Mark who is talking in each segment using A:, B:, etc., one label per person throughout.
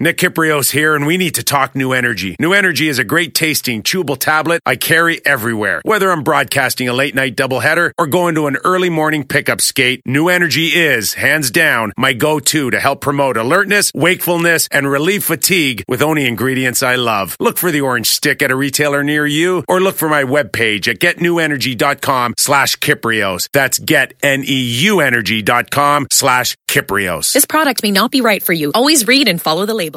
A: Nick Kypreos here, and we need to talk New Energy. New Energy is a great tasting, chewable tablet I carry everywhere. Whether I'm broadcasting a late night doubleheader or going to an early morning pickup skate, New Energy is, hands down, my go to to help promote alertness, wakefulness, and relieve fatigue with only ingredients I love. Look for the orange stick at a retailer near you or look for my webpage at getneuenergy.com slash Kypreos. That's getneuenergy.com slash Kypreos.
B: This product may not be right for you. Always read and follow the label.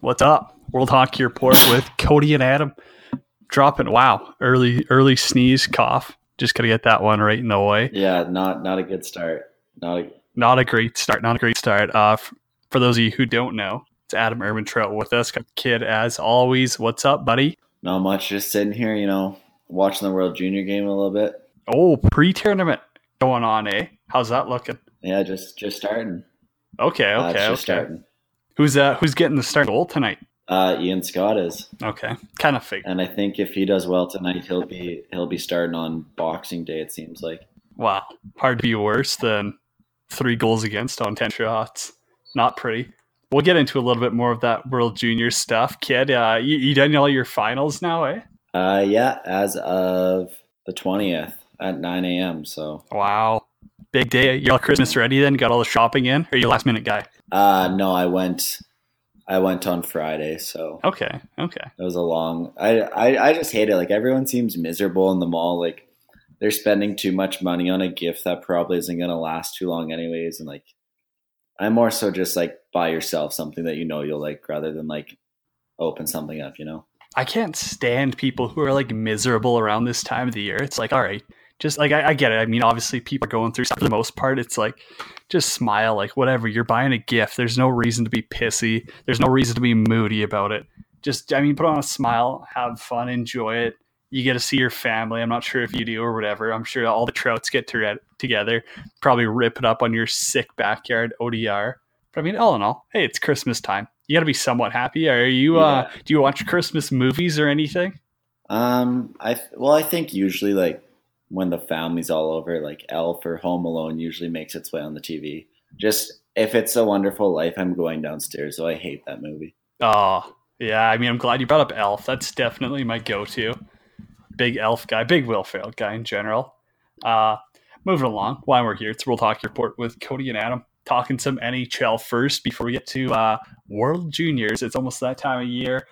C: What's up? World Hockey Report with Cody and Adam. Dropping wow, early early sneeze, cough. Just gotta get that one right in the way.
D: Yeah, not not a good start. Not a,
C: Not a great start. Not a great start. Uh, f- for those of you who don't know, it's Adam Ermintrout with us. Got kid as always. What's up, buddy?
D: not much. Just sitting here, you know, watching the World Junior game a little bit.
C: Oh, pre-tournament going on, eh? How's that looking?
D: Yeah, just just starting.
C: Okay,
D: Uh,
C: okay,
D: it's
C: okay.
D: just starting.
C: Who's uh who's getting the start goal tonight?
D: Uh, Ian Scott is,
C: Okay, kind of fake.
D: and I think if he does well tonight, he'll be he'll be starting on Boxing Day. It seems like.
C: Wow, hard to be worse than three goals against on ten shots. Not pretty. We'll get into a little bit more of that World Junior stuff, kid. Uh, you, you done all your finals now, eh?
D: Uh, yeah, as of the twentieth at nine a.m. So,
C: Wow, big day. You're all Christmas ready? Then got all the shopping in, or you last minute guy?
D: uh, no, I went, I went on Friday. So
C: Okay, okay.
D: It was a long. I, I I just hate it. Like everyone seems miserable in the mall. Like they're spending too much money on a gift that probably isn't going to last too long, anyways. And like, I'm more so just like buy yourself something that you know you'll like, rather than like open something up. You know?
C: I can't stand people who are like miserable around this time of the year. It's like, all right, just like I, I get it. I mean, obviously, people are going through stuff for the most part. It's like, just smile, like whatever. You're buying a gift. There's no reason to be pissy. There's no reason to be moody about it. Just, I mean, put on a smile, have fun, enjoy it. You get to see your family. I'm not sure if you do or whatever. I'm sure all the trouts get to together, probably rip it up on your sick backyard ODR. But I mean, all in all, hey, it's Christmas time. You got to be somewhat happy. Are you? uh Do you watch Christmas movies or anything?
D: Um, I well, I think usually like when the family's all over, like Elf or Home Alone usually makes its way on the TV. Just if it's a Wonderful Life, I'm going downstairs. So I hate that movie.
C: Oh, yeah. I mean, I'm glad you brought up Elf. That's definitely my go-to. Big Elf guy, big Will Ferrell guy in general. Uh, moving along, while we're here, it's World Hockey Report with Cody and Adam talking some NHL first before we get to uh, World Juniors. It's almost that time of year,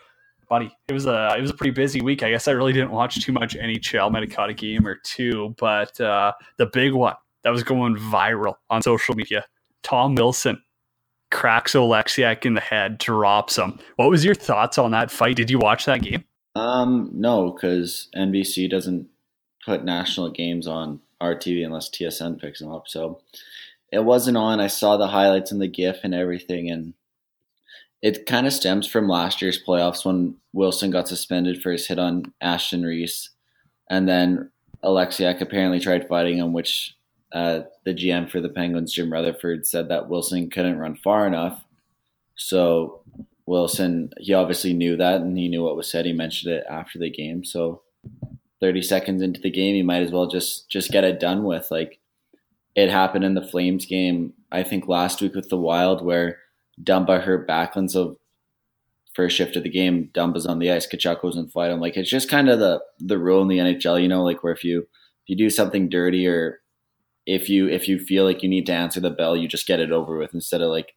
C: buddy. It was a it was a pretty busy week. I guess I really didn't watch too much NHL. Might have caught a game or two, but uh, the big one that was going viral on social media: Tom Wilson cracks Oleksiak in the head, drops him. What was your thoughts on that fight? Did you watch that game?
D: Um, no, because NBC doesn't put national games on our TV unless TSN picks them up. So it wasn't on. I saw the highlights and the GIF and everything, and it kind of stems from last year's playoffs when Wilson got suspended for his hit on Aston-Reese, and then Oleksiak apparently tried fighting him, which uh, the GM for the Penguins, Jim Rutherford, said that Wilson couldn't run far enough. So Wilson, he obviously knew that and he knew what was said. He mentioned it after the game. So 30 seconds into the game, you might as well just just get it done with. Like it happened in the Flames game, I think last week with the Wild, where Dumba hurt Backlund. So first shift of the game, Dumba's on the ice, Tkachuk goes and fight him. Like it's just kind of the the rule in the NHL, you know, like where if you if you do something dirty or if you if you feel like you need to answer the bell, you just get it over with instead of like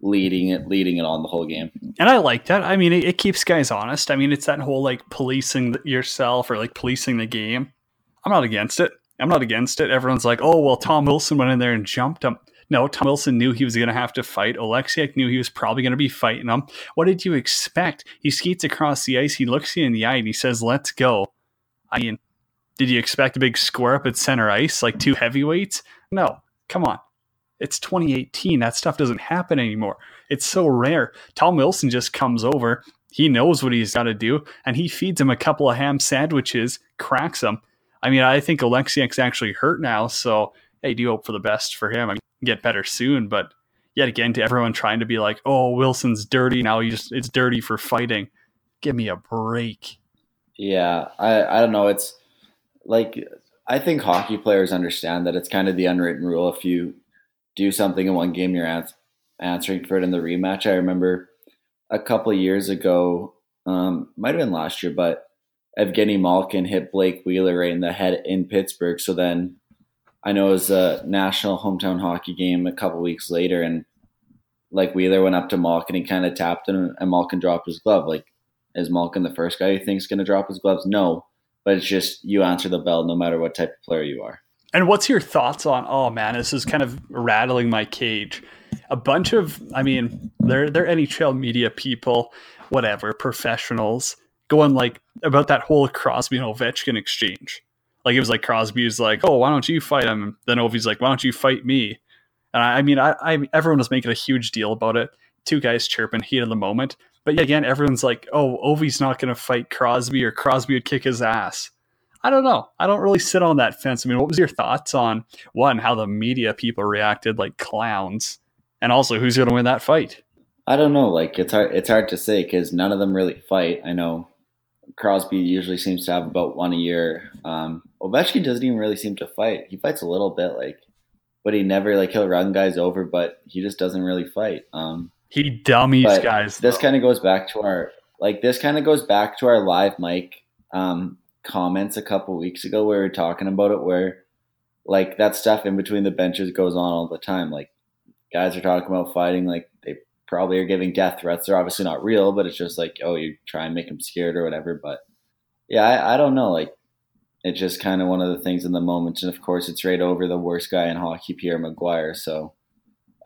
D: leading it leading it on the whole game.
C: And I like that. I mean, it, it keeps guys honest. I mean, it's that whole like policing yourself or like policing the game. I'm not against it. I'm not against it. Everyone's like, oh, well, Tom Wilson went in there and jumped him. No, Tom Wilson knew he was going to have to fight. Oleksiak knew he was probably going to be fighting him. What did you expect? He skates across the ice. He looks you in the eye and he says, let's go. I mean, did you expect a big square up at center ice like two heavyweights? No, come on. It's 2018. That stuff doesn't happen anymore. It's so rare. Tom Wilson just comes over. He knows what he's got to do, and he feeds him a couple of ham sandwiches, cracks him. I mean, I think Oleksiak's actually hurt now, so I do hope for the best for him and get better soon. But yet again, to everyone trying to be like, "Oh, Wilson's dirty now. He just it's dirty for fighting." Give me a break.
D: Yeah, I I don't know. It's like I think hockey players understand that it's kind of the unwritten rule. If you do something in one game, you're ans- answering for it in the rematch. I remember a couple years ago, um, might have been last year, but Evgeny Malkin hit Blake Wheeler right in the head in Pittsburgh. So then I know it was a national hometown hockey game a couple weeks later, and like Wheeler went up to Malkin, he kind of tapped him, and Malkin dropped his glove. Like, is Malkin the first guy who thinks going to drop his gloves? No, but it's just you answer the bell no matter what type of player you are.
C: And what's your thoughts on? Oh man, this is kind of rattling my cage. A bunch of, I mean, they're they're NHL media people, whatever, professionals, going like about that whole Crosby and Ovechkin exchange. Like it was like Crosby's like, oh, why don't you fight him? Then Ovi's like, why don't you fight me? And I, I mean, I, I everyone was making a huge deal about it. Two guys chirping, heat of the moment. But yeah, again, everyone's like, oh, Ovi's not going to fight Crosby or Crosby would kick his ass. I don't know. I don't really sit on that fence. I mean, what was your thoughts on one, how the media people reacted like clowns, and also who's going to win that fight?
D: I don't know. Like it's hard. It's hard to say because none of them really fight. I know Crosby usually seems to have about one a year. Um, Ovechkin doesn't even really seem to fight. He fights a little bit, like, but he never like he'll run guys over, but he just doesn't really fight. Um,
C: he dummies guys.
D: This kind of goes back to our like this kind of goes back to our live mic um, comments a couple weeks ago where we were talking about it where like that stuff in between the benches goes on all the time. Like guys are talking about fighting, like probably are giving death threats. They're obviously not real, but it's just like, oh, you try and make them scared or whatever. But yeah, I, I don't know. Like it's just kind of one of the things in the moment. And of course, it's right over the worst guy in hockey, Pierre McGuire. So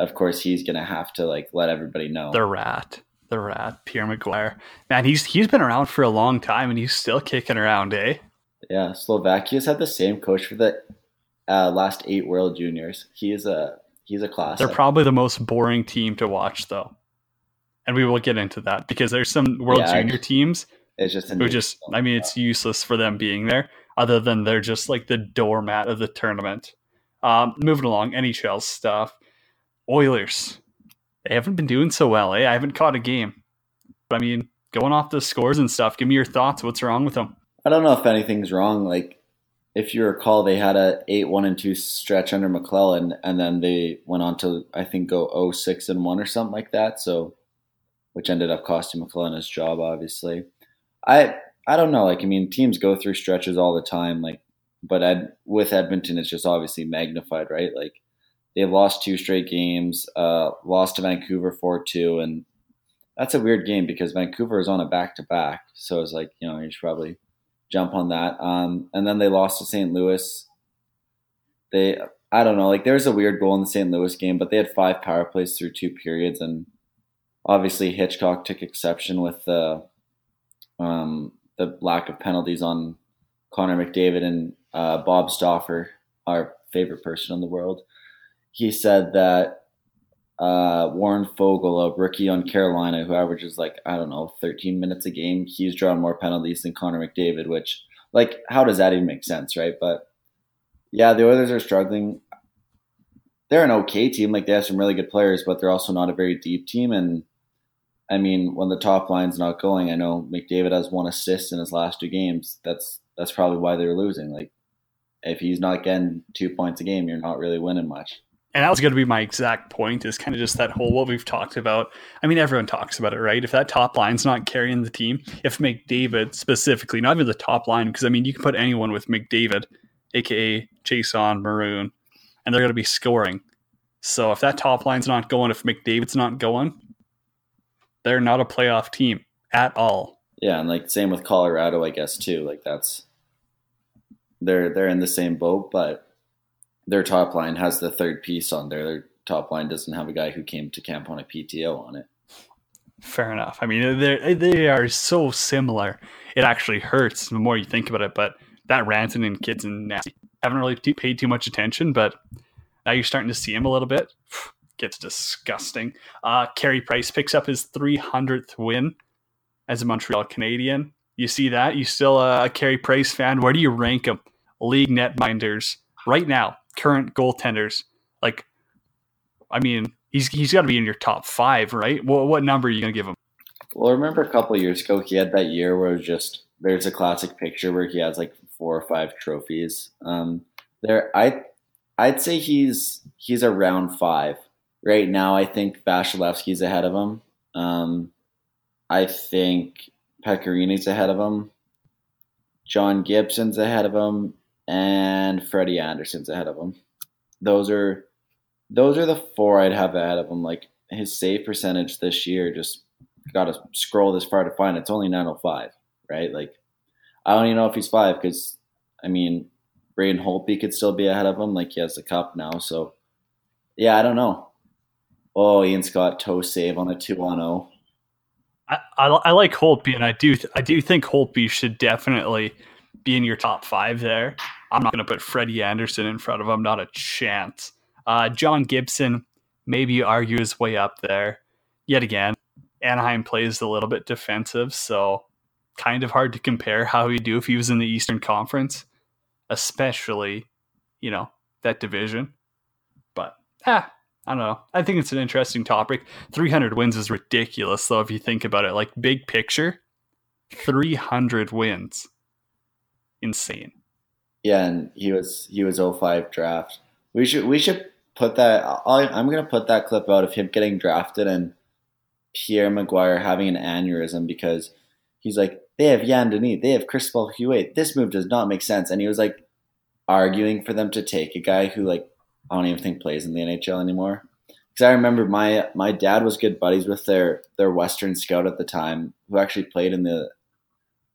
D: of course he's gonna have to like let everybody know.
C: The rat. The rat, Pierre McGuire. Man, he's he's been around for a long time and he's still kicking around, eh?
D: Yeah, Slovakia's had the same coach for the uh, last eight World Juniors. He is a he's a class.
C: They're probably the most boring team to watch, though, and we will get into that because there's some World
D: Yeah,
C: Junior teams
D: It's just
C: who just, I mean, it's useless for them being there, other than they're just like the doormat of the tournament. Um, moving along, NHL stuff. Oilers, they haven't been doing so well, eh? I haven't caught a game, but I mean, going off the scores and stuff. Give me your thoughts. What's wrong with them?
D: I don't know if anything's wrong. Like if you recall, they had a eight one and two stretch under McLellan, and then they went on to I think go 0-6 and one or something like that. So, which ended up costing McLellan his job, obviously. I I don't know. Like I mean, teams go through stretches all the time. Like, but with Edmonton, it's just obviously magnified, right? Like they've lost two straight games, uh, lost to Vancouver four two, and that's a weird game because Vancouver is on a back to back. So it's like you know you should probably jump on that. Um, and then they lost to St. Louis. They, I don't know, like there was a weird goal in the St. Louis game, but they had five power plays through two periods, and obviously Hitchcock took exception with the um, the lack of penalties on Connor McDavid and uh, Bob Stauffer, our favorite person in the world. He said that uh, Warren Foegele, a rookie on Carolina who averages like, I don't know, 13 minutes a game, he's drawn more penalties than Connor McDavid, which, like, how does that even make sense, right? But yeah, the Oilers are struggling. They're an okay team. Like, they have some really good players, but they're also not a very deep team. And I mean, when the top line's not going, I know McDavid has one assist in his last two games. That's that's probably why they're losing. Like, if he's not getting two points a game, you're not really winning much.
C: And that was going to be my exact point is kind of just that whole what we've talked about. I mean, everyone talks about it, right? If that top line's not carrying the team, if McDavid specifically, not even the top line, because I mean, you can put anyone with McDavid, aka Jason Maroon, and they're going to be scoring. So if that top line's not going, if McDavid's not going, they're not a playoff team at all.
D: Yeah, and like same with Colorado, I guess too. Like that's they're they're in the same boat, but their top line has the third piece on there. Their top line doesn't have a guy who came to camp on a PTO on it.
C: Fair enough. I mean, they are so similar. It actually hurts the more you think about it. But that Rantanen kid's and nasty. Haven't really t- paid too much attention, but now you're starting to see him a little bit. Gets disgusting. Uh, Carey Price picks up his 300th win as a Montreal Canadien. You see that? You still a Carey Price fan? Where do you rank him? League netminders right now, current goaltenders. Like, I mean, he's he's got to be in your top five, right? What what number are you gonna give him?
D: Well, remember a couple years ago, he had that year where it was just there's a classic picture where he has like four or five trophies. Um, there, I I'd say he's he's around five right now. I think Vasilevskiy's ahead of him. Um, I think Pekka Rinne's ahead of him. John Gibson's ahead of him, and Freddie Andersen's ahead of him. Those are those are the four I'd have ahead of him. Like his save percentage this year, just got to scroll this far to find. It's only 905, right? Like I don't even know if he's five because I mean Braden Holtby could still be ahead of him. Like he has the cup now, so yeah, I don't know. Oh, Ian Scott toe save on a two on zero. Oh.
C: I, I, I like Holtby, and I do I do think Holtby should definitely be in your top five there. I'm not going to put Freddie Andersen in front of him, not a chance. Uh, John Gibson, maybe argue his way up there. Yet again, Anaheim plays a little bit defensive, so kind of hard to compare how he'd do if he was in the Eastern Conference, especially, you know, that division. But ah, I don't know. I think it's an interesting topic. 300 wins is ridiculous, though, if you think about it. Like, big picture, 300 wins. Insane.
D: Yeah, and he was he was 05 draft. We should we should put that. i I'm gonna put that clip out of him getting drafted and Pierre McGuire having an aneurysm because he's like, they have Yann Danis, they have Cristobal Huet. This move does not make sense, and he was like arguing for them to take a guy who like I don't even think plays in the NHL anymore. Because I remember my my dad was good buddies with their their Western scout at the time, who actually played in the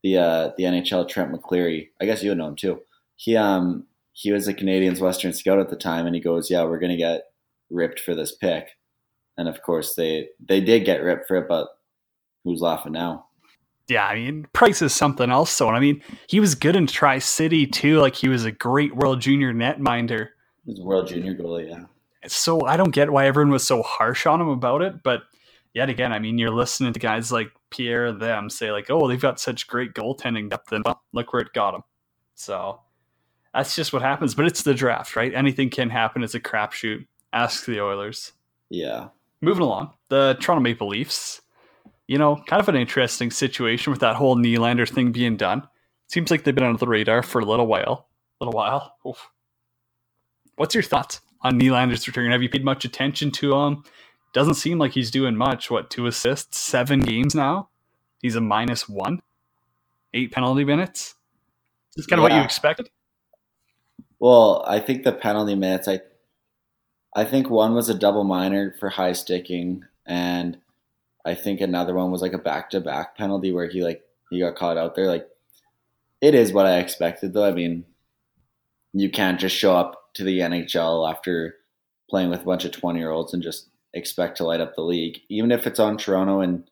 D: the uh, the NHL. Trent McCleary, I guess you would know him too. He um he was a Canadiens Western scout at the time, and he goes, "Yeah, we're gonna get ripped for this pick," and of course they they did get ripped for it, but who's laughing now?
C: Yeah, I mean, Price is something else. So, I mean, he was good in Tri City too. Like he was a great World Junior netminder
D: He's a World Junior goalie, yeah.
C: So I don't get why everyone was so harsh on him about it, but yet again, I mean, you're listening to guys like Pierre them say like, "Oh, they've got such great goaltending depth, and well, look where it got them." So that's just what happens. But it's the draft, right? Anything can happen. It's a crapshoot. Ask the Oilers.
D: Yeah.
C: Moving along, the Toronto Maple Leafs. You know, kind of an interesting situation with that whole Nylander thing being done. Seems like they've been under the radar for a little while. A little while. Oof. What's your thoughts on Nylander's return? Have you paid much attention to him? Doesn't seem like he's doing much. What, two assists, seven games now? He's a minus one, eight penalty minutes. Is kind of yeah. what you expected?
D: Well, I think the penalty minutes, I I think one was a double minor for high sticking, and I think another one was like a back to back penalty where he like he got caught out there. Like it is what I expected though. I mean, you can't just show up to the NHL after playing with a bunch of 20 year olds and just expect to light up the league. Even if it's on Toronto and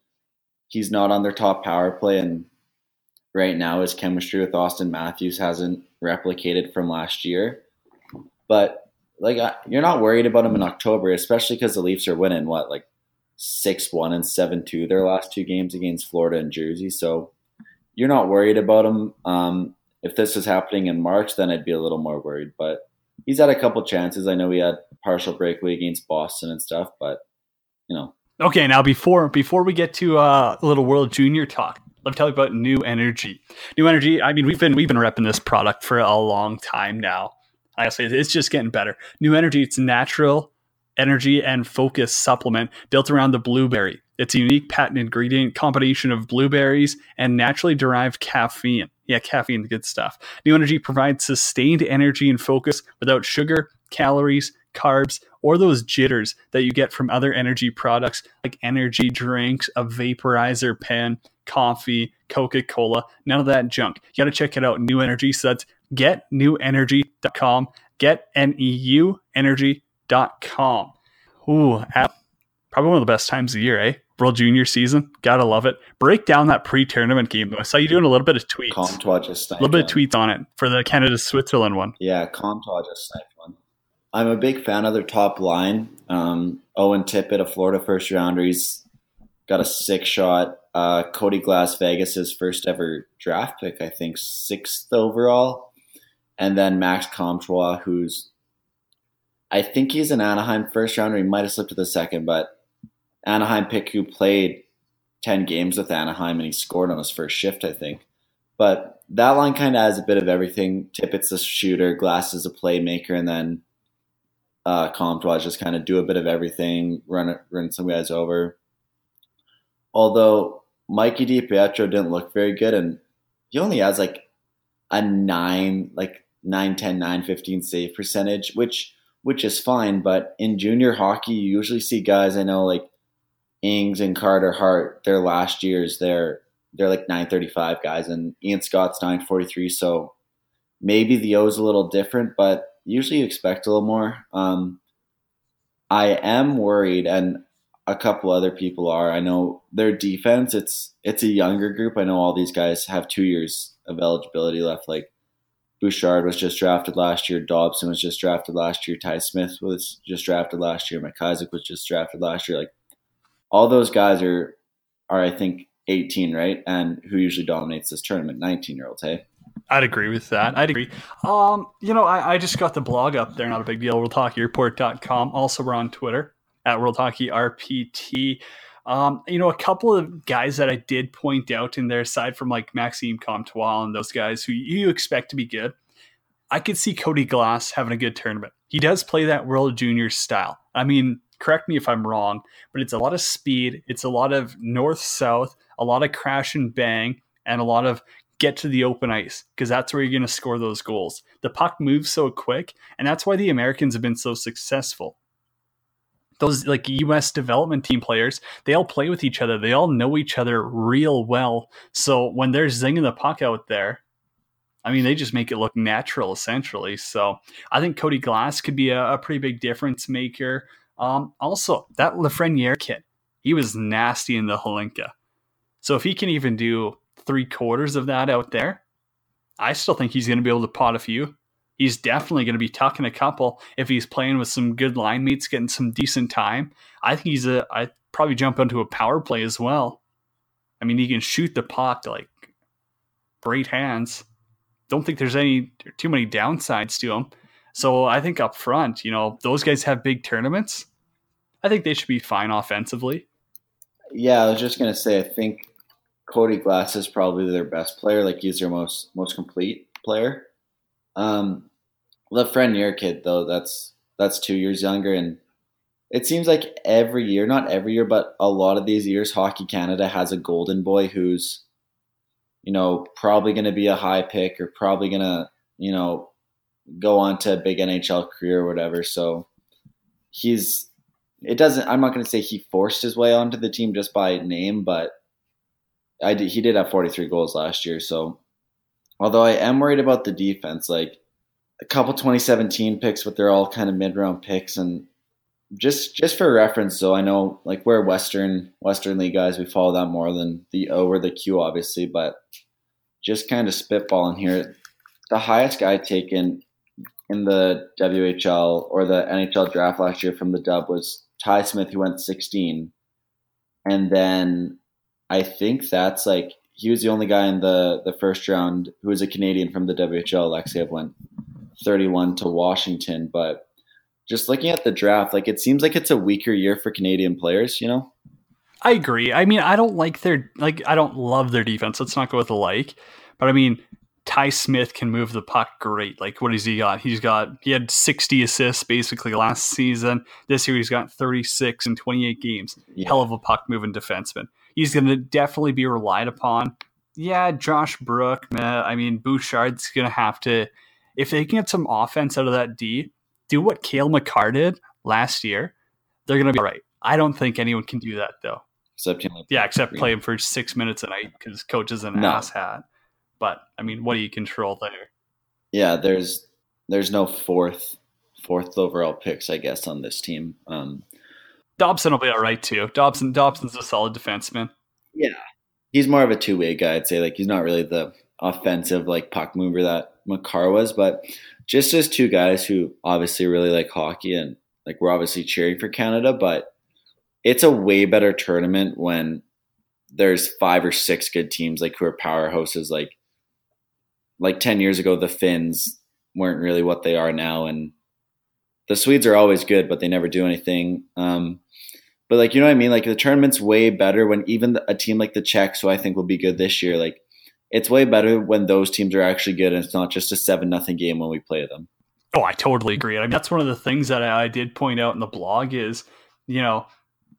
D: he's not on their top power play and right now his chemistry with Auston Matthews hasn't replicated from last year. But like you're not worried about him in October, especially because the Leafs are winning what like six one and seven two their last two games against Florida and Jersey. So you're not worried about him. Um, if this is happening in March, then I'd be a little more worried. But he's had a couple chances. I know he had a partial breakaway against Boston and stuff, but you know.
C: Okay, now before before we get to uh, a little World Junior talk, let me tell you about New Energy. New Energy. I mean, we've been we've been repping this product for a long time now. I say it's just getting better. New Energy. It's natural energy and focus supplement built around the blueberry. It's a unique patent ingredient combination of blueberries and naturally derived caffeine. Yeah, caffeine, good stuff. New Energy provides sustained energy and focus without sugar, calories, carbs, or those jitters that you get from other energy products like energy drinks, a vaporizer pen, coffee, Coca Cola. None of that junk. You got to check it out. New Energy. So that's getneuenergy.com. Get N E U energy.com. Ooh, probably one of the best times of the year, eh? World Junior season. Gotta love it. Break down that pre-tournament game though. I saw you doing a little bit of tweets.
D: Comtois just
C: a little bit of tweets on it for the Canada Switzerland one.
D: Yeah, Comtois just sniped one. I'm a big fan of their top line. Um, Owen Tippett, a Florida first rounder, he's got a six shot. Uh, Cody Glass, Vegas's first ever draft pick, I think sixth overall, and then Max Comtois, who's I think he's an Anaheim first rounder. He might have slipped to the second, but Anaheim pick who played 10 games with Anaheim and he scored on his first shift, I think. But that line kind of has a bit of everything. Tippett's a shooter, Glass is a playmaker, and then uh, Comtois just kind of do a bit of everything, run run some guys over. Although Mikey DiPietro didn't look very good, and he only has like a nine, like 9, 10, 9, 15 save percentage, which which is fine. But in junior hockey, you usually see guys I know like Ings and Carter Hart, their last years, they're they're like 935 guys, and Ian Scott's 943. So maybe the O's a little different, but usually you expect a little more. Um, I am worried, and a couple other people are. I know their defense. It's it's a younger group. I know all these guys have two years of eligibility left. Like Bouchard was just drafted last year. Dobson was just drafted last year. Ty Smith was just drafted last year. McIsaac was just drafted last year. Like all those guys are are I think 18, right? And who usually dominates this tournament? 19 year olds, hey?
C: I'd agree with that. I'd agree. Um, you know, I, I just got the blog up there. Not a big deal. WorldHockeyReport.com. Also, we're on Twitter at World Hockey RPT. Um, you know, a couple of guys that I did point out in there, aside from like Maxime Comtois and those guys who you expect to be good, I could see Cody Glass having a good tournament. He does play that World Junior style. I mean, correct me if I'm wrong, but it's a lot of speed, it's a lot of north south, a lot of crash and bang, and a lot of get to the open ice because that's where you're going to score those goals. The puck moves so quick, and that's why the Americans have been so successful. Those like US development team players, they all play with each other. They all know each other real well. So when they're zinging the puck out there, I mean, they just make it look natural essentially. So I think Cody Glass could be a, a pretty big difference maker. Um, also, that Lafreniere kid, he was nasty in the Hlinka. So if he can even do three quarters of that out there, I still think he's going to be able to pot a few. He's definitely going to be tucking a couple if he's playing with some good line mates, getting some decent time. I think he's a. I probably jump into a power play as well. I mean, he can shoot the puck like great hands. Don't think there's any too many downsides to him. So I think up front, you know, those guys have big tournaments. I think they should be fine offensively.
D: Yeah, I was just gonna say, I think Cody Glass is probably their best player. Like he's their most most complete player. Um, Lafreniere kid though, that's that's two years younger, and it seems like every year, not every year, but a lot of these years, Hockey Canada has a golden boy who's, you know, probably going to be a high pick or probably going to, you know, go on to a big NHL career or whatever. So he's it doesn't. I'm not going to say he forced his way onto the team just by name, but I did, he did have 43 goals last year. So although I am worried about the defense, like a couple 2017 picks, but they're all kind of mid round picks, and just just for reference, so I know like we're Western Western League guys, we follow that more than the O or the Q, obviously, but just kind of spitballing here. The highest guy taken in the WHL or the NHL draft last year from the Dub was Ty Smith, who went 16. And then I think that's like he was the only guy in the the first round who was a Canadian from the WHL. Alexeyev went 31 to Washington, but just looking at the draft, like it seems like it's a weaker year for Canadian players. You know,
C: I agree. I mean, I don't like their like I don't love their defense. Let's not go with the like, but I mean, Ty Smith can move the puck great. Like, what has he got? He's got he had 60 assists basically last season. This year he's got 36 in 28 games. Yeah. Hell of a puck moving defenseman. He's going to definitely be relied upon. Yeah, Josh Brook. I mean, Bouchard's going to have to if they can get some offense out of that D. Do what Cale Makar did last year. They're going to be all right. I don't think anyone can do that though.
D: Except
C: yeah, except play him for six minutes a night because coach is an no. ass hat. But I mean, what do you control there?
D: Yeah, there's there's no fourth fourth overall picks, I guess, on this team. Um,
C: Dobson will be all right too. Dobson Dobson's a solid defenseman.
D: Yeah, he's more of a two way guy. I'd say like he's not really the offensive like puck mover that Makar was, but just as two guys who obviously really like hockey and like we're obviously cheering for Canada, but it's a way better tournament when there's five or six good teams like who are powerhouses like like 10 years ago, the Finns weren't really what they are now. And the Swedes are always good, but they never do anything. Um, but like, you know what I mean? Like the tournament's way better when even a team like the Czechs, who I think will be good this year, like it's way better when those teams are actually good and it's not just a seven nothing game when we play them.
C: Oh, I totally agree. I mean, that's one of the things that I, I did point out in the blog is, you know,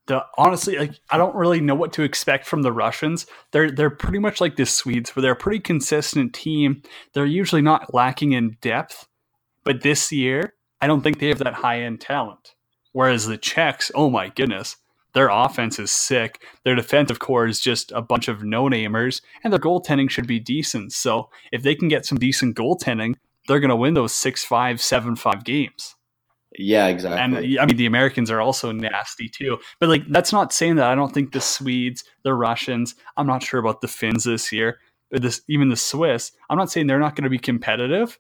C: the honestly, like I don't really know what to expect from the Russians. They're they're pretty much like the Swedes, where they're a pretty consistent team. They're usually not lacking in depth, but this year I don't think they have that high end talent. Whereas the Czechs, oh my goodness, their offense is sick. Their defensive core is just a bunch of no namers, and their goaltending should be decent. So if they can get some decent goaltending, they're going to win those six five seven five games.
D: Yeah, exactly.
C: And I mean, the Americans are also nasty too. But like, that's not saying that I don't think the Swedes, the Russians, I'm not sure about the Finns this year, or this even the Swiss. I'm not saying they're not going to be competitive,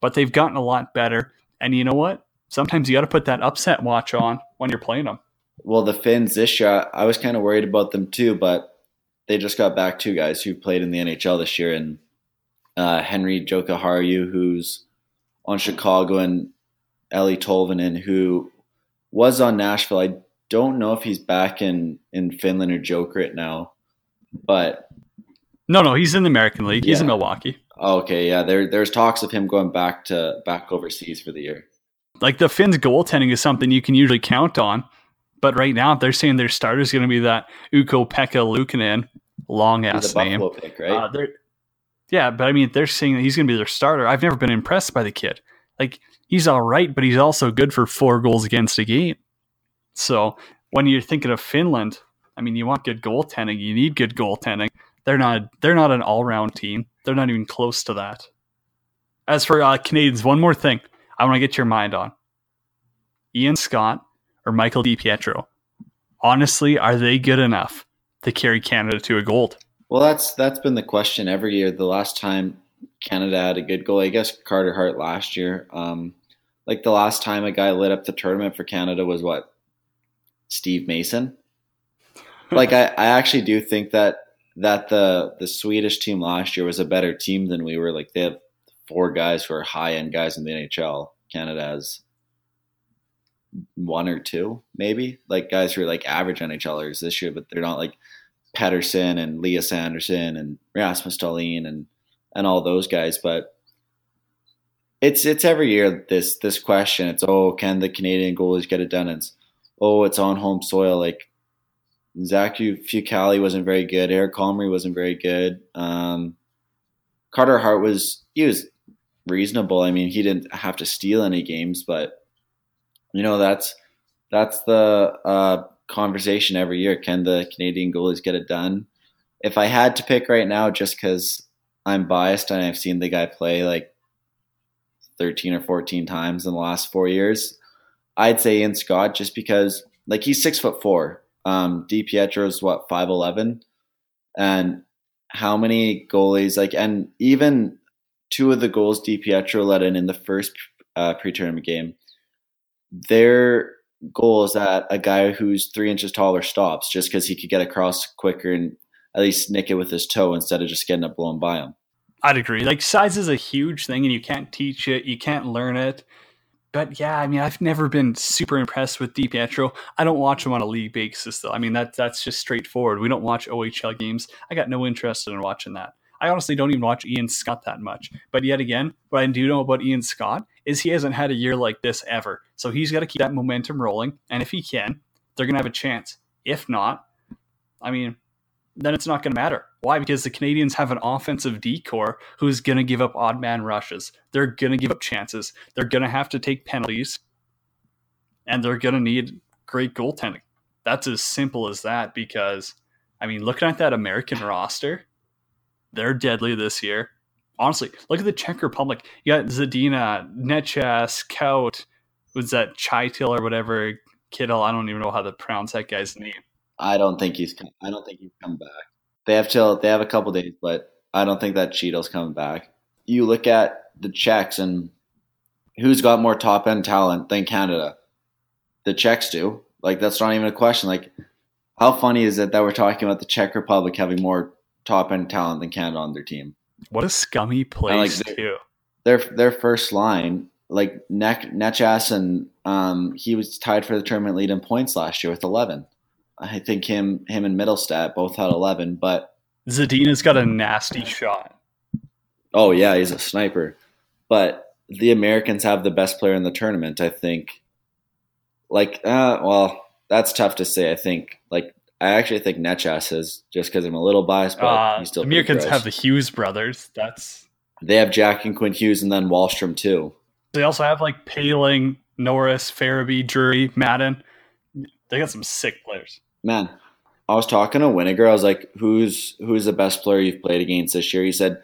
C: but they've gotten a lot better. And you know what? Sometimes you got to put that upset watch on when you're playing them.
D: Well, the Finns this year, I was kind of worried about them too, but they just got back two guys who played in the NHL this year, and uh, Henri Jokiharju, who's on Chicago, and Eeli Tolvanen, who was on Nashville. I don't know if he's back in in Finland or Jokerit now, but
C: no, no, he's in the American League. He's
D: Yeah.
C: in Milwaukee.
D: okay, yeah, there there's talks of him going back to back overseas for the year.
C: Like the Finns goaltending is something you can usually count on, but right now they're saying their starter is going to be that Ukko-Pekka Luukkonen, long ass name.
D: Pick, right?
C: Uh, yeah, but I mean, they're saying that he's going to be their starter. I've never been impressed by the kid. Like, he's all right, but he's also good for four goals against a game. So when you're thinking of Finland, I mean, you want good goaltending. You need good goaltending. They're not. They're not an all-round team. They're not even close to that. As for uh, Canadians, one more thing I want to get your mind on: Ian Scott or Michael DiPietro. Honestly, are they good enough to carry Canada to a gold?
D: Well, that's that's been the question every year. The last time Canada had a good goal, I guess Carter Hart last year. Um, like the last time a guy lit up the tournament for Canada was what Steve Mason. Like I, I actually do think that that the the Swedish team last year was a better team than we were. Like they have four guys who are high end guys in the NHL. Canada has one or two, maybe like guys who are like average NHLers this year, but they're not like Pettersson and Lias Andersson and Rasmus Dahlin and and all those guys. But it's it's every year this this question. It's oh, can the Canadian goalies get it done? It's oh, it's on home soil. Like Zach Fucale wasn't very good. Eric Comrie wasn't very good. Um, Carter Hart was he was reasonable. I mean, he didn't have to steal any games, but you know that's that's the uh, conversation every year. Can the Canadian goalies get it done? If I had to pick right now, just because I'm biased and I've seen the guy play like 13 or 14 times in the last four years, I'd say Ian Scott just because like he's six foot four. Um, Di Pietro's what five eleven, and how many goalies like and even two of the goals Di Pietro let in in the first uh, pre-tournament game, their goals that a guy who's three inches taller stops just because he could get across quicker and at least nick it with his toe instead of just getting it blown by him.
C: I'd agree. Like size is a huge thing, and you can't teach it, you can't learn it. But yeah, I mean, I've never been super impressed with Di Pietro. I don't watch him on a league basis, though. I mean, that that's just straightforward. We don't watch OHL games. I got no interest in watching that. I honestly don't even watch Ian Scott that much. But yet again, what I do know about Ian Scott is he hasn't had a year like this ever. So he's got to keep that momentum rolling. And if he can, they're going to have a chance. If not, I mean, then it's not going to matter. Why? Because the Canadians have an offensive decor who's going to give up odd man rushes. They're going to give up chances. They're going to have to take penalties. And they're going to need great goaltending. That's as simple as that because, I mean, looking at that American roster, they're deadly this year. Honestly, look at the Czech Republic. You got Zadina, Necas, Kaut, was that Chytil or whatever, Kittle. I don't even know how to pronounce that guy's name.
D: I don't think he's. I don't think he's come back. They have till they have a couple days, but I don't think that Cheeto's coming back. You look at the Czechs and who's got more top end talent than Canada? The Czechs do. Like that's not even a question. Like how funny is it that we're talking about the Czech Republic having more top end talent than Canada on their team?
C: What a scummy place
D: like
C: too.
D: Their their first line, like Nech, Necas, and um, he was tied for the tournament lead in points last year with eleven. I think him him and Mittelstadt both had eleven, but
C: Zadina's got a nasty shot.
D: Oh yeah, he's a sniper. But the Americans have the best player in the tournament, I think. Like, uh, well, that's tough to say. I think, like, I actually think Necas is just because I'm a little biased, but
C: Uh,
D: he's still
C: Americans have the Hughes brothers. That's
D: They have Jack and Quinn Hughes, and then Wahlstrom too.
C: they also have like Poehling, Norris, Farabee, Drury, Madden. They got some sick players.
D: Man, I was talking to Winiger. I was like, "Who's who's the best player you've played against this year?" He said,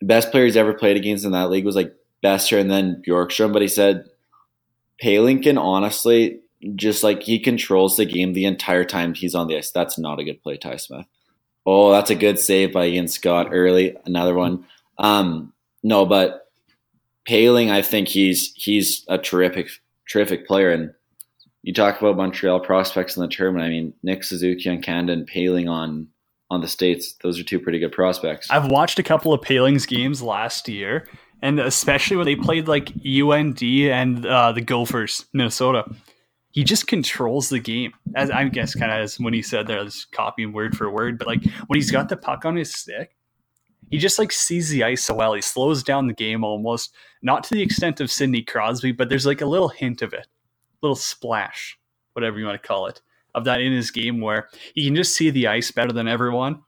D: "Best player he's ever played against in that league was like Besser and then Bjorkstrom." But he said, "Palinkin, honestly, just like he controls the game the entire time he's on the ice. That's not a good play, Ty Smith. Oh, that's a good save by Ian Scott early. Another one. Um, no, but Poehling, I think he's he's a terrific terrific player and." You talk about Montreal prospects in the tournament. I mean, Nick Suzuki on Canada and Poehling on on the states. Those are two pretty good prospects.
C: I've watched a couple of Poehling's games last year, and especially when they played like UND and uh, the Gophers, Minnesota. He just controls the game, as I guess, kind of as when he said there, was copying word for word. But like when he's got the puck on his stick, he just like sees the ice so well. He slows down the game almost, not to the extent of Sidney Crosby, but there's like a little hint of it, little splash, whatever you want to call it, of that in his game where he can just see the ice better than everyone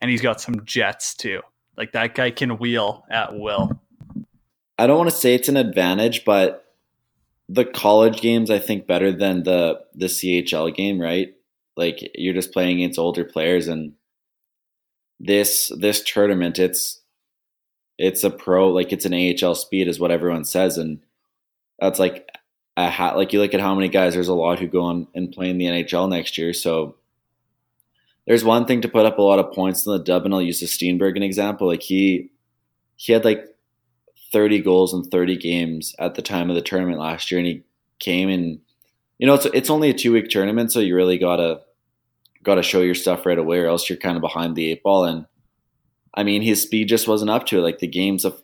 C: and he's got some jets too. Like that guy can wheel at will.
D: I don't want to say it's an advantage, but the college games I think better than the the CHL game, right? Like you're just playing against older players, and this this tournament, it's it's a pro, like it's an AHL speed, is what everyone says, and that's like hat. Like you look at how many guys, there's a lot who go on and play in the NHL next year, so there's one thing to put up a lot of points in the dub, and I'll use the Steenbergen an example. Like he he had like 30 goals in 30 games at the time of the tournament last year, and he came and you know it's it's only a two week tournament, so you really gotta gotta show your stuff right away, or else you're kind of behind the eight ball. And I mean, his speed just wasn't up to it. Like the game's a,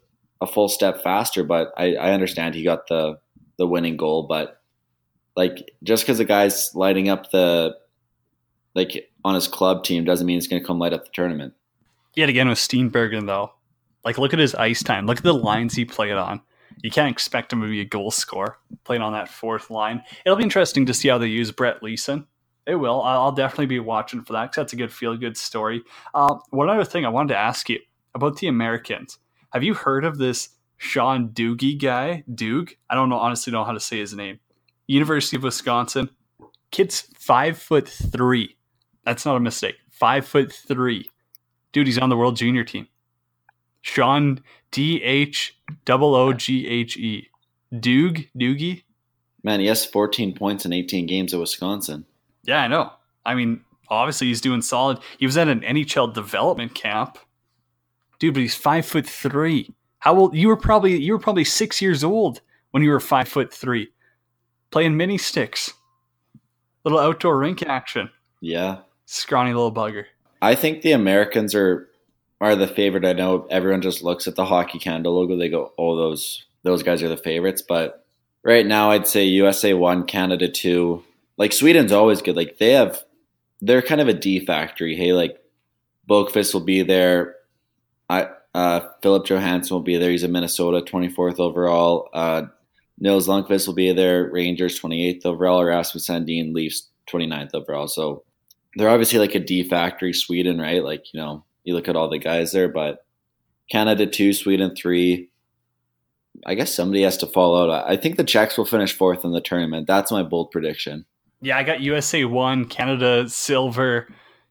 D: a full step faster, but I, I understand he got the the winning goal, but like just because the guy's lighting up the like on his club team doesn't mean he's going to come light up the tournament.
C: Yet again with Steenbergen though, like look at his ice time. Look at the lines he played on. You can't expect him to be a goal scorer playing on that fourth line. It'll be interesting to see how they use Brett Leason. It will. I'll I'll definitely be watching for that because that's a good feel good story. Uh, one other thing I wanted to ask you about the Americans. Have you heard of this Sean Doogie guy? Doog? I don't know honestly know how to say his name. University of Wisconsin. Kid's five foot three. That's not a mistake. Five foot three. Dude, he's on the world junior team. Sean D H O O G H E. Doog? Doogie?
D: Man, he has 14 points in 18 games at Wisconsin.
C: Yeah, I know. I mean, obviously he's doing solid. He was at an NHL development camp. Dude, but he's five foot three. How old you were probably you were probably six years old when you were five foot three. Playing mini sticks. Little outdoor rink action.
D: Yeah.
C: Scrawny little bugger.
D: I think the Americans are are the favorite. I know everyone just looks at the Hockey Canada logo. They go, "Oh, those those guys are the favorites." But right now, I'd say USA one, Canada two. Like Sweden's always good. Like they have, they're kind of a D factory. Hey, like Boqvist will be there. I uh, Filip Johansson will be there. He's a Minnesota, twenty fourth overall. Uh, Nils Lundkvist will be there. Rangers twenty eighth overall. Rasmus Sandin Leafs 29th overall. So they're obviously like a D factory Sweden, right? Like, you know, you look at all the guys there, but Canada two, Sweden three. I guess somebody has to fall out. I think the Czechs will finish fourth in the tournament. That's my bold prediction.
C: Yeah, I got USA one, Canada silver,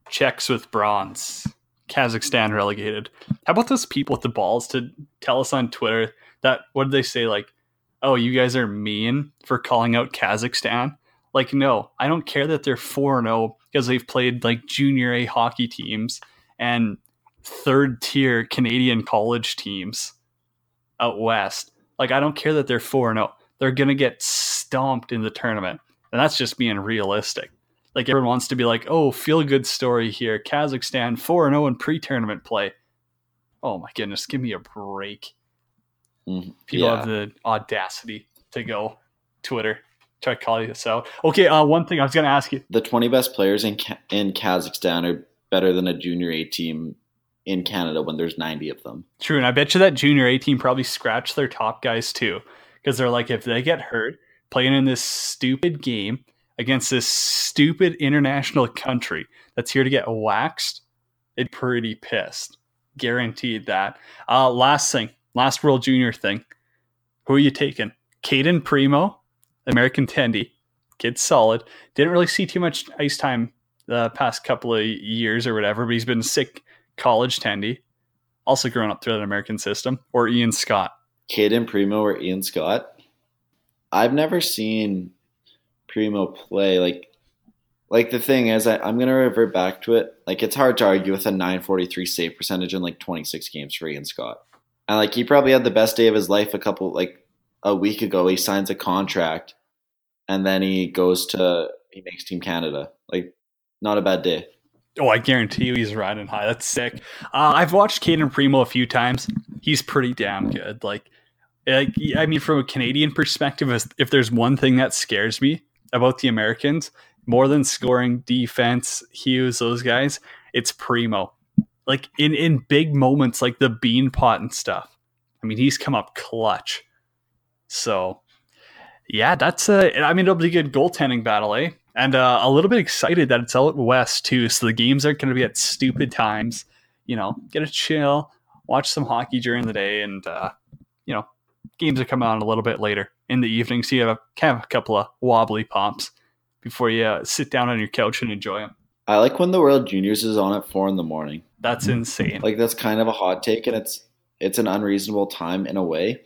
C: Czechs with bronze, Kazakhstan relegated. How about those people with the balls to tell us on Twitter that what did they say like, oh, you guys are mean for calling out Kazakhstan? Like, no, I don't care that they're four zero oh because they've played like junior A hockey teams and third tier Canadian college teams out west. Like, I don't care that they're four zero. Oh. They're gonna get stomped in the tournament. And that's just being realistic. Like everyone wants to be like, oh, feel good story here. Kazakhstan 4 0 in pre tournament play. Oh my goodness, give me a break.
D: Mhm.
C: People
D: Yeah.
C: have the audacity to go Twitter, try to call this out. Okay, uh, one thing I was going to ask you.
D: The 20 best players in Ka- in Kazakhstan are better than a junior A team in Canada when there's 90 of them.
C: True, and I bet you that junior A team probably scratched their top guys too, because they're like, if they get hurt playing in this stupid game against this stupid international country that's here to get waxed, it pretty pissed. Guaranteed that. Uh, last thing, last World Junior thing. Who are you taking? Cayden Primeau, American Tendy. Kid's solid. Didn't really see too much ice time the past couple of years or whatever, but he's been sick college Tendy. Also grown up through that American system. Or Ian Scott.
D: Cayden Primeau or Ian Scott. I've never seen Primeau play like like the thing is I, I'm gonna revert back to it. Like it's hard to argue with a 943 save percentage in like 26 games for Ian Scott. And like he probably had the best day of his life a couple like a week ago. He signs a contract and then he goes to he makes Team Canada. Like not a bad day.
C: Oh, I guarantee you he's riding high. That's sick. Uh, I've watched Cayden Primeau a few times. He's pretty damn good. Like, like I mean, from a Canadian perspective, if there's one thing that scares me about the Americans, more than scoring, defense, Hughes, those guys, it's Primeau, Like in in big moments, like the Beanpot and stuff. I mean, he's come up clutch. So, yeah, that's a. I mean, it'll be a good goaltending battle, eh? And uh, a little bit excited that it's out west too, so the games aren't going to be at stupid times. You know, get a chill, watch some hockey during the day, and uh, you know, games are coming on a little bit later in the evening, so you have a, have a couple of wobbly pops before you uh, sit down on your couch and enjoy them.
D: I like when the World Juniors is on at four in the morning.
C: That's insane.
D: Like that's kind of a hot take, and it's it's an unreasonable time in a way,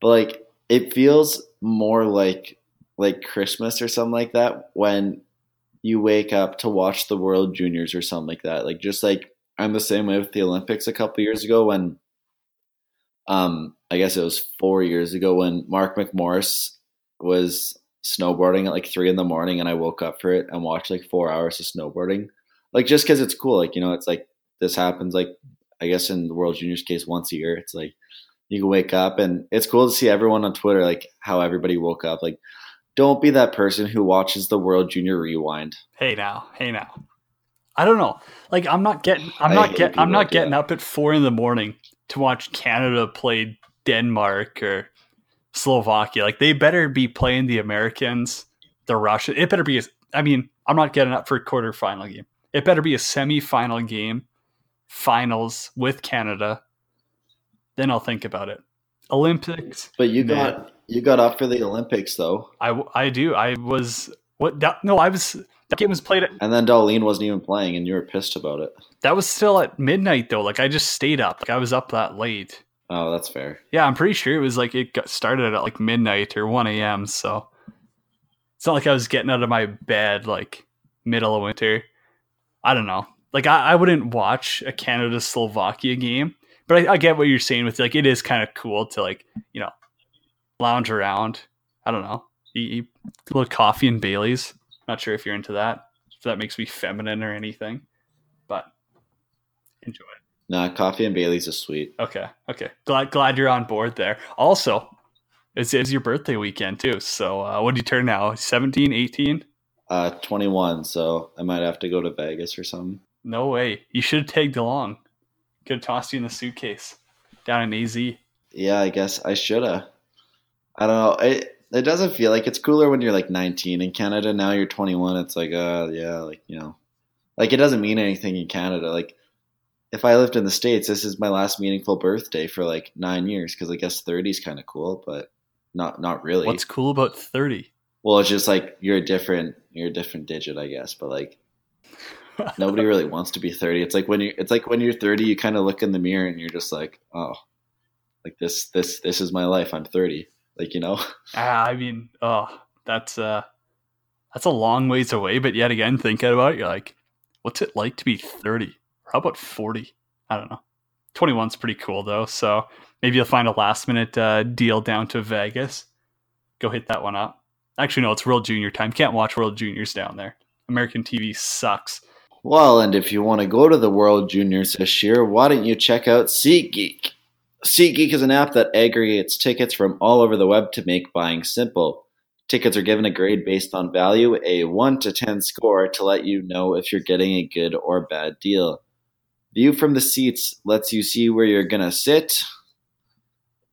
D: but like it feels more like like Christmas or something like that when you wake up to watch the World Juniors or something like that. Like just like I'm the same way with the Olympics a couple years ago when um I guess it was 4 years ago when Mark McMorris was snowboarding at like 3 in the morning and I woke up for it and watched like 4 hours of snowboarding. Like just cuz it's cool like you know it's like this happens like I guess in the World Juniors case once a year. It's like you can wake up and it's cool to see everyone on Twitter like how everybody woke up like don't be that person who watches the World Junior Rewind.
C: Hey now, hey now. I don't know. Like I'm not getting I'm
D: I
C: not
D: hate
C: get I'm not getting up at four in the morning to watch Canada play Denmark or Slovakia. Like they better be playing the Americans, the Russian. It better be a, I mean, I'm not getting up for a quarterfinal game. It better be a semi-final game, finals with Canada. Then I'll think about it. Olympics.
D: But you
C: Man.
D: got you got up for the Olympics though,
C: I, I do. I was what? That, no, I was. That game was played at.
D: and then Darlene wasn't even playing, and you were pissed about it.
C: That was still at midnight though. Like I just stayed up. Like I was up that late.
D: Oh, that's fair.
C: Yeah, I'm pretty sure it was like it got started at like midnight or 1 a.m. So it's not like I was getting out of my bed like middle of winter. I don't know. Like I, I wouldn't watch a Canada Slovakia game, but I, I get what you're saying with like it is kind of cool to like you know lounge around. I don't know, eat, eat a little coffee and Bailey's. Not sure if you're into that. If that makes me feminine or anything, but enjoy.
D: Nah, coffee and Bailey's is sweet.
C: Okay, okay. Glad glad you're on board there. Also, it's, it's your birthday weekend too. So uh, what do you turn now? 17, 18?
D: Uh, 21, so I might have to go to Vegas or something.
C: No way. You should have tagged along. Could have tossed you in the suitcase down in AZ.
D: Yeah, I guess I shoulda. I don't know. It it doesn't feel like it's cooler when you're like 19 in Canada. Now you're 21. It's like, uh, yeah, like you know, like it doesn't mean anything in Canada. Like if I lived in the states, this is my last meaningful birthday for like nine years because I guess 30 is kind of cool, but not not really.
C: What's cool about 30?
D: well, it's just like you're a different you're a different digit, I guess. But like nobody really wants to be 30. It's like when you it's like when you're 30, you kind of look in the mirror and you're just like, oh, like this this this is my life. I'm 30. Like you know.
C: Ah, I mean, oh, that's uh that's a long ways away, but yet again, thinking about it, you're like, what's it like to be 30? Or how about 40? I don't know. 21's pretty cool though, so maybe you'll find a last minute uh, deal down to Vegas. Go hit that one up. Actually, no, it's World Junior time. Can't watch World Juniors down there. American TV sucks.
D: Well, and if you want to go to the World Juniors this year, why don't you check out SeatGeek? SeatGeek is an app that aggregates tickets from all over the web to make buying simple. Tickets are given a grade based on value, a 1 to 10 score to let you know if you're getting a good or bad deal. View from the seats lets you see where you're going to sit.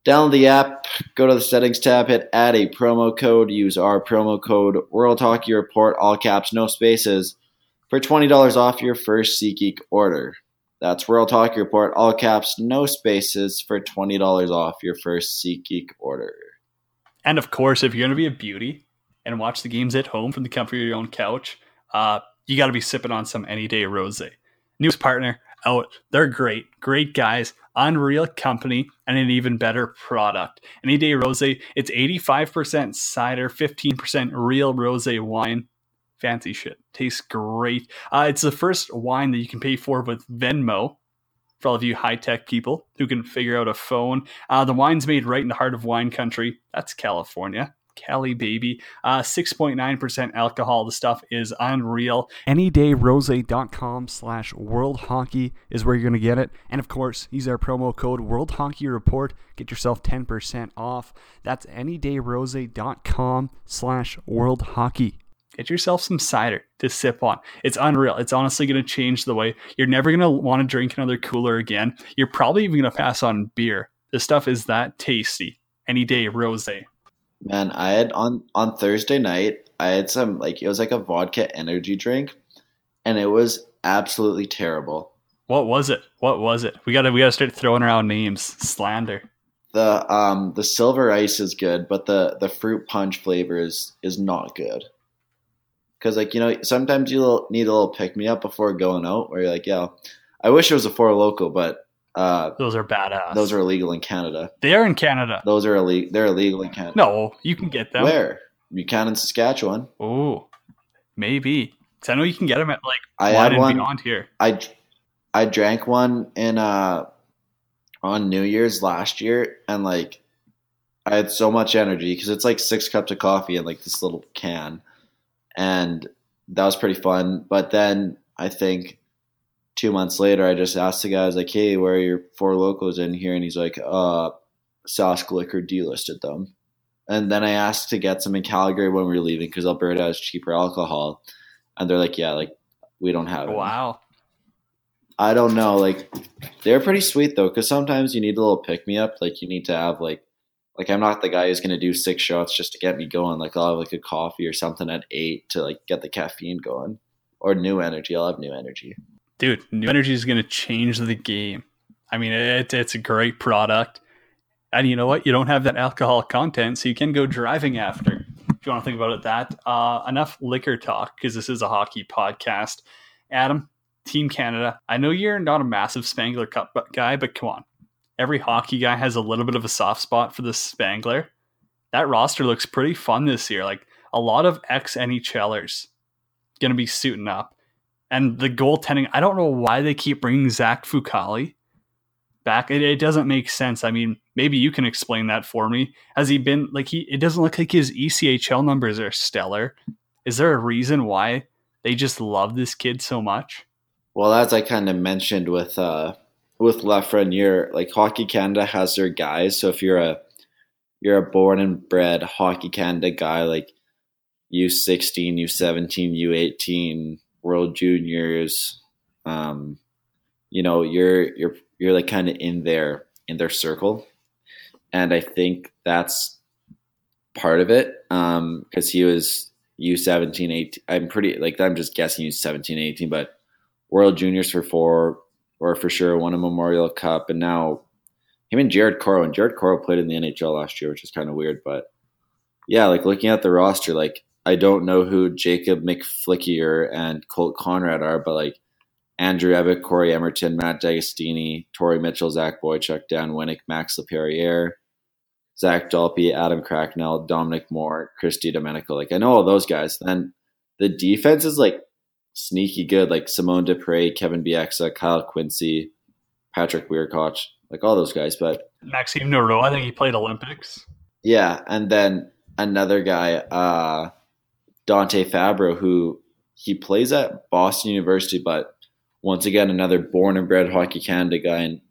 D: Download the app, go to the settings tab, hit add a promo code, use our promo code World Hockey Report, all caps, no spaces, for $20 off your first SeatGeek order. That's World Hockey Report, all caps, no spaces, for $20 off your first SeatGeek order.
C: And of course, if you're going to be a beauty and watch the games at home from the comfort of your own couch, uh, you got to be sipping on some Any Day Rose. Newest partner out. They're great, great guys, unreal company, and an even better product. Any Day Rose, it's 85% cider, 15% real rose wine. Fancy shit. Tastes great. Uh, it's the first wine that you can pay for with Venmo for all of you high tech people who can figure out a phone. Uh, the wine's made right in the heart of wine country. That's California. Cali baby. Uh, 6.9% alcohol. The stuff is unreal.
E: AnyDayRose.com slash World Hockey is where you're going to get it. And of course, use our promo code World Hockey Report. Get yourself 10% off. That's AnyDayRose.com slash World Hockey.
C: Get yourself some cider to sip on. It's unreal. It's honestly going to change the way you're never going to want to drink another cooler again. You're probably even going to pass on beer. This stuff is that tasty. Any day rose.
D: Man, I had on on Thursday night, I had some like it was like a vodka energy drink and it was absolutely terrible.
C: What was it? What was it? We got to we got to start throwing around names. Slander.
D: The um the silver ice is good, but the the fruit punch flavor is is not good. Cuz like, you know, sometimes you need a little pick me up before going out where you're like, yeah, I wish it was a Four Loko, but uh,
C: those are badass.
D: Those are illegal in Canada.
C: They are in Canada.
D: Those are illegal. They're illegal in Canada.
C: No, you can get them.
D: Where? Buchanan, Saskatchewan.
C: Oh, maybe. Because I know you can get them at like
D: I had one
C: beyond here.
D: I I drank one in uh on New Year's last year, and like I had so much energy because it's like six cups of coffee in like this little can, and that was pretty fun. But then I think two months later, I just asked the guy, I was like, hey, where are your Four Lokos in here? And he's like, uh, Sask Liquor delisted them. And then I asked to get some in Calgary when we were leaving because Alberta has cheaper alcohol. And they're like, yeah, like, we don't have it.
C: Wow.
D: I don't know. Like, they're pretty sweet though, because sometimes you need a little pick me up. Like, you need to have, like, like I'm not the guy who's gonna do six shots just to get me going. Like I'll have like a coffee or something at eight to like get the caffeine going, or Neu Energy. I'll have Neu Energy
C: dude, Neu Energy is to change the game. I mean, it, it's a great product. And you know what? You don't have that alcohol content, so you can go driving after. If you want to think about it that. Uh, enough liquor talk, because this is a hockey podcast. Adam, Team Canada, I know you're not a massive Spengler Cup guy, but come on. Every hockey guy has a little bit of a soft spot for the Spengler. That roster looks pretty fun this year. Like a lot of ex NHLers going to be suiting up. And the goaltending, I don't know why they keep bringing Zach Fucale back. It, it, doesn't make sense. I mean, maybe you can explain that for me. Has he been like he? It doesn't look like his ECHL numbers are stellar. Is there a reason why they just love this kid so much?
D: Well, as I kind of mentioned with uh, with Lafreniere, like Hockey Canada has their guys. So if you're a you're a born and bred Hockey Canada guy, like U16, U17, U18, World Juniors, um, you know, you're you're you're like kind of in their in their circle, and I think that's part of it because um, he was U 17, 18. I'm pretty like I'm just guessing he's 17, 18, but World Juniors for four or for sure won a Memorial Cup, and now him and Jared Coreau and Jared Coreau played in the NHL last year, which is kind of weird, but yeah, like looking at the roster, like I don't know who Jacob Micflikier and Colt Conrad are, but like Andrew Ebbett, Cory Emmerton, Matt D'Agostini, Torrey Mitchell, Zach Boychuk, Dan Winnik, Max Lapierre, Zach Dalpe, Adam Cracknell, Dominic Moore, Chris DiDomenico. Like I know all those guys. Then the defense is like sneaky good, like Simon Despres, Kevin Bieksa, Kyle Quincey, Patrick Wiercioch, like all those guys. But
C: Maxime Noreau, I think he played Olympics.
D: Yeah, and then another guy, uh, Dante Fabbro, who he plays at Boston University, but once again another born and bred Hockey Canada guy, and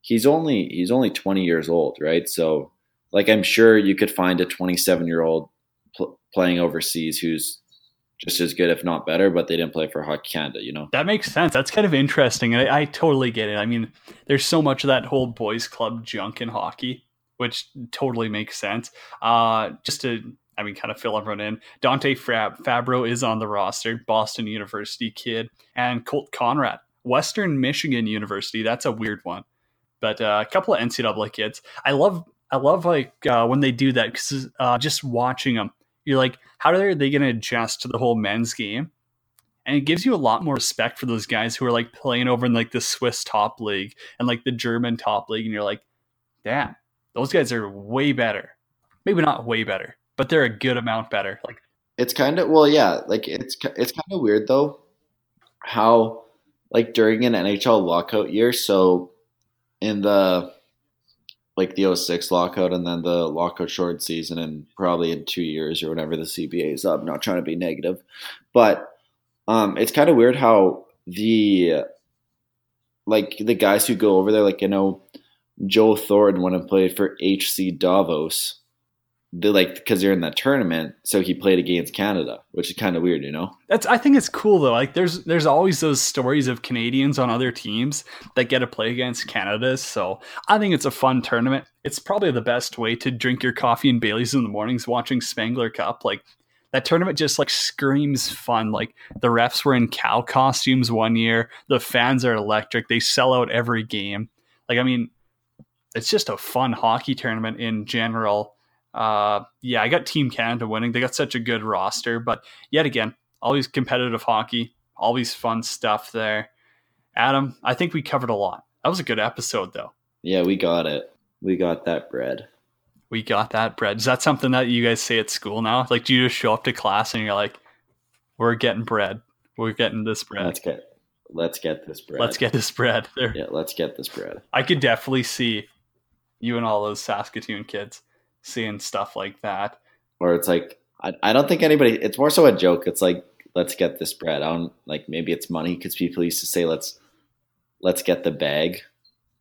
D: he's only he's only 20 years old, right? So, like, I'm sure you could find a 27 year old pl- playing overseas who's just as good, if not better, but they didn't play for Hockey Canada, you know?
C: That makes sense. That's kind of interesting. And I, I totally get it. I mean, there's so much of that whole boys club junk in hockey, which totally makes sense. Uh, just to, I mean, kind of fill everyone in, Dante Fab- Fabbro is on the roster, Boston University kid, and Colt Conrad, Western Michigan University. That's a weird one. But uh, a couple of NCAA kids. I love, I love like uh, when they do that because uh, just watching them, you're like, how are they going to adjust to the whole men's game? And it gives you a lot more respect for those guys who are like playing over in like the Swiss top league and like the German top league. And you're like, damn, those guys are way better. Maybe not way better, but they're a good amount better. Like,
D: It's kind of well, yeah. Like it's it's kind of weird though, how like during an NHL lockout year. So in the like the 06 lockout and then the lockout short season, and probably in two years or whenever the CBA is up. Not trying to be negative, but um, it's kind of weird how the like the guys who go over there, like you know, Joe Thornton when he played for HC Davos they like because they're in that tournament, so he played against Canada, which is kind of weird, you know.
C: That's I think it's cool though. Like there's there's always those stories of Canadians on other teams that get to play against Canada. So I think it's a fun tournament. It's probably the best way to drink your coffee and Bailey's in the mornings watching Spengler Cup. Like that tournament just like screams fun. Like the refs were in cow costumes one year. The fans are electric. They sell out every game. Like I mean, it's just a fun hockey tournament in general. Uh, yeah, I got Team Canada winning. They got such a good roster, but yet again, always competitive hockey, always fun stuff there. Adam, I think we covered a lot. That was a good episode, though.
D: Yeah, we got it. We got that bread.
C: We got that bread. Is that something that you guys say at school now? Like, do you just show up to class and you're like, "We're getting bread. We're getting this bread.
D: Let's get let's get this bread.
C: Let's get this bread." There,
D: yeah, let's get this bread.
C: I could definitely see you and all those Saskatoon kids seeing stuff like that.
D: Or it's like I, I don't think anybody. It's more so a joke. It's like let's get this bread. I don't like maybe it's money because people used to say let's let's get the bag,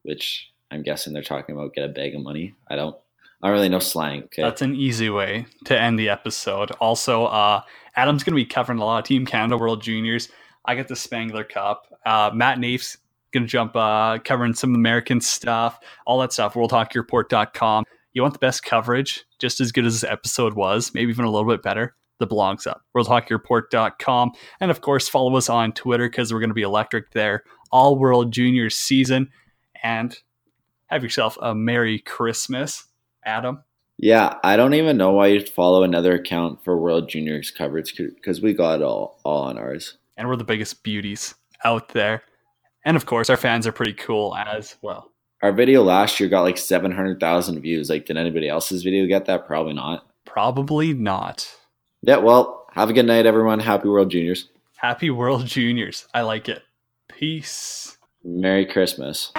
D: which I'm guessing they're talking about get a bag of money. I don't. I don't really know slang. Okay.
C: That's an easy way to end the episode. Also, uh, Adam's going to be covering a lot of Team Canada World Juniors. I get the Spengler Cup. Uh, Matt Nafe's going to jump uh, covering some American stuff, all that stuff. WorldHockeyReport.com. You want the best coverage, just as good as this episode was, maybe even a little bit better. The blog's up, WorldHockeyReport.com. And of course, follow us on Twitter because we're going to be electric there all World Juniors season. And have yourself a Merry Christmas, Adam.
D: Yeah, I don't even know why you'd follow another account for World Juniors coverage because we got it all all on ours.
C: And we're the biggest beauties out there. And of course, our fans are pretty cool as well.
D: Our video last year got like seven hundred thousand views. Like, did anybody else's video get that? Probably not.
C: Probably not.
D: Yeah. Well, have a good night, everyone. Happy World Juniors.
C: Happy World Juniors. I like it. Peace.
D: Merry Christmas.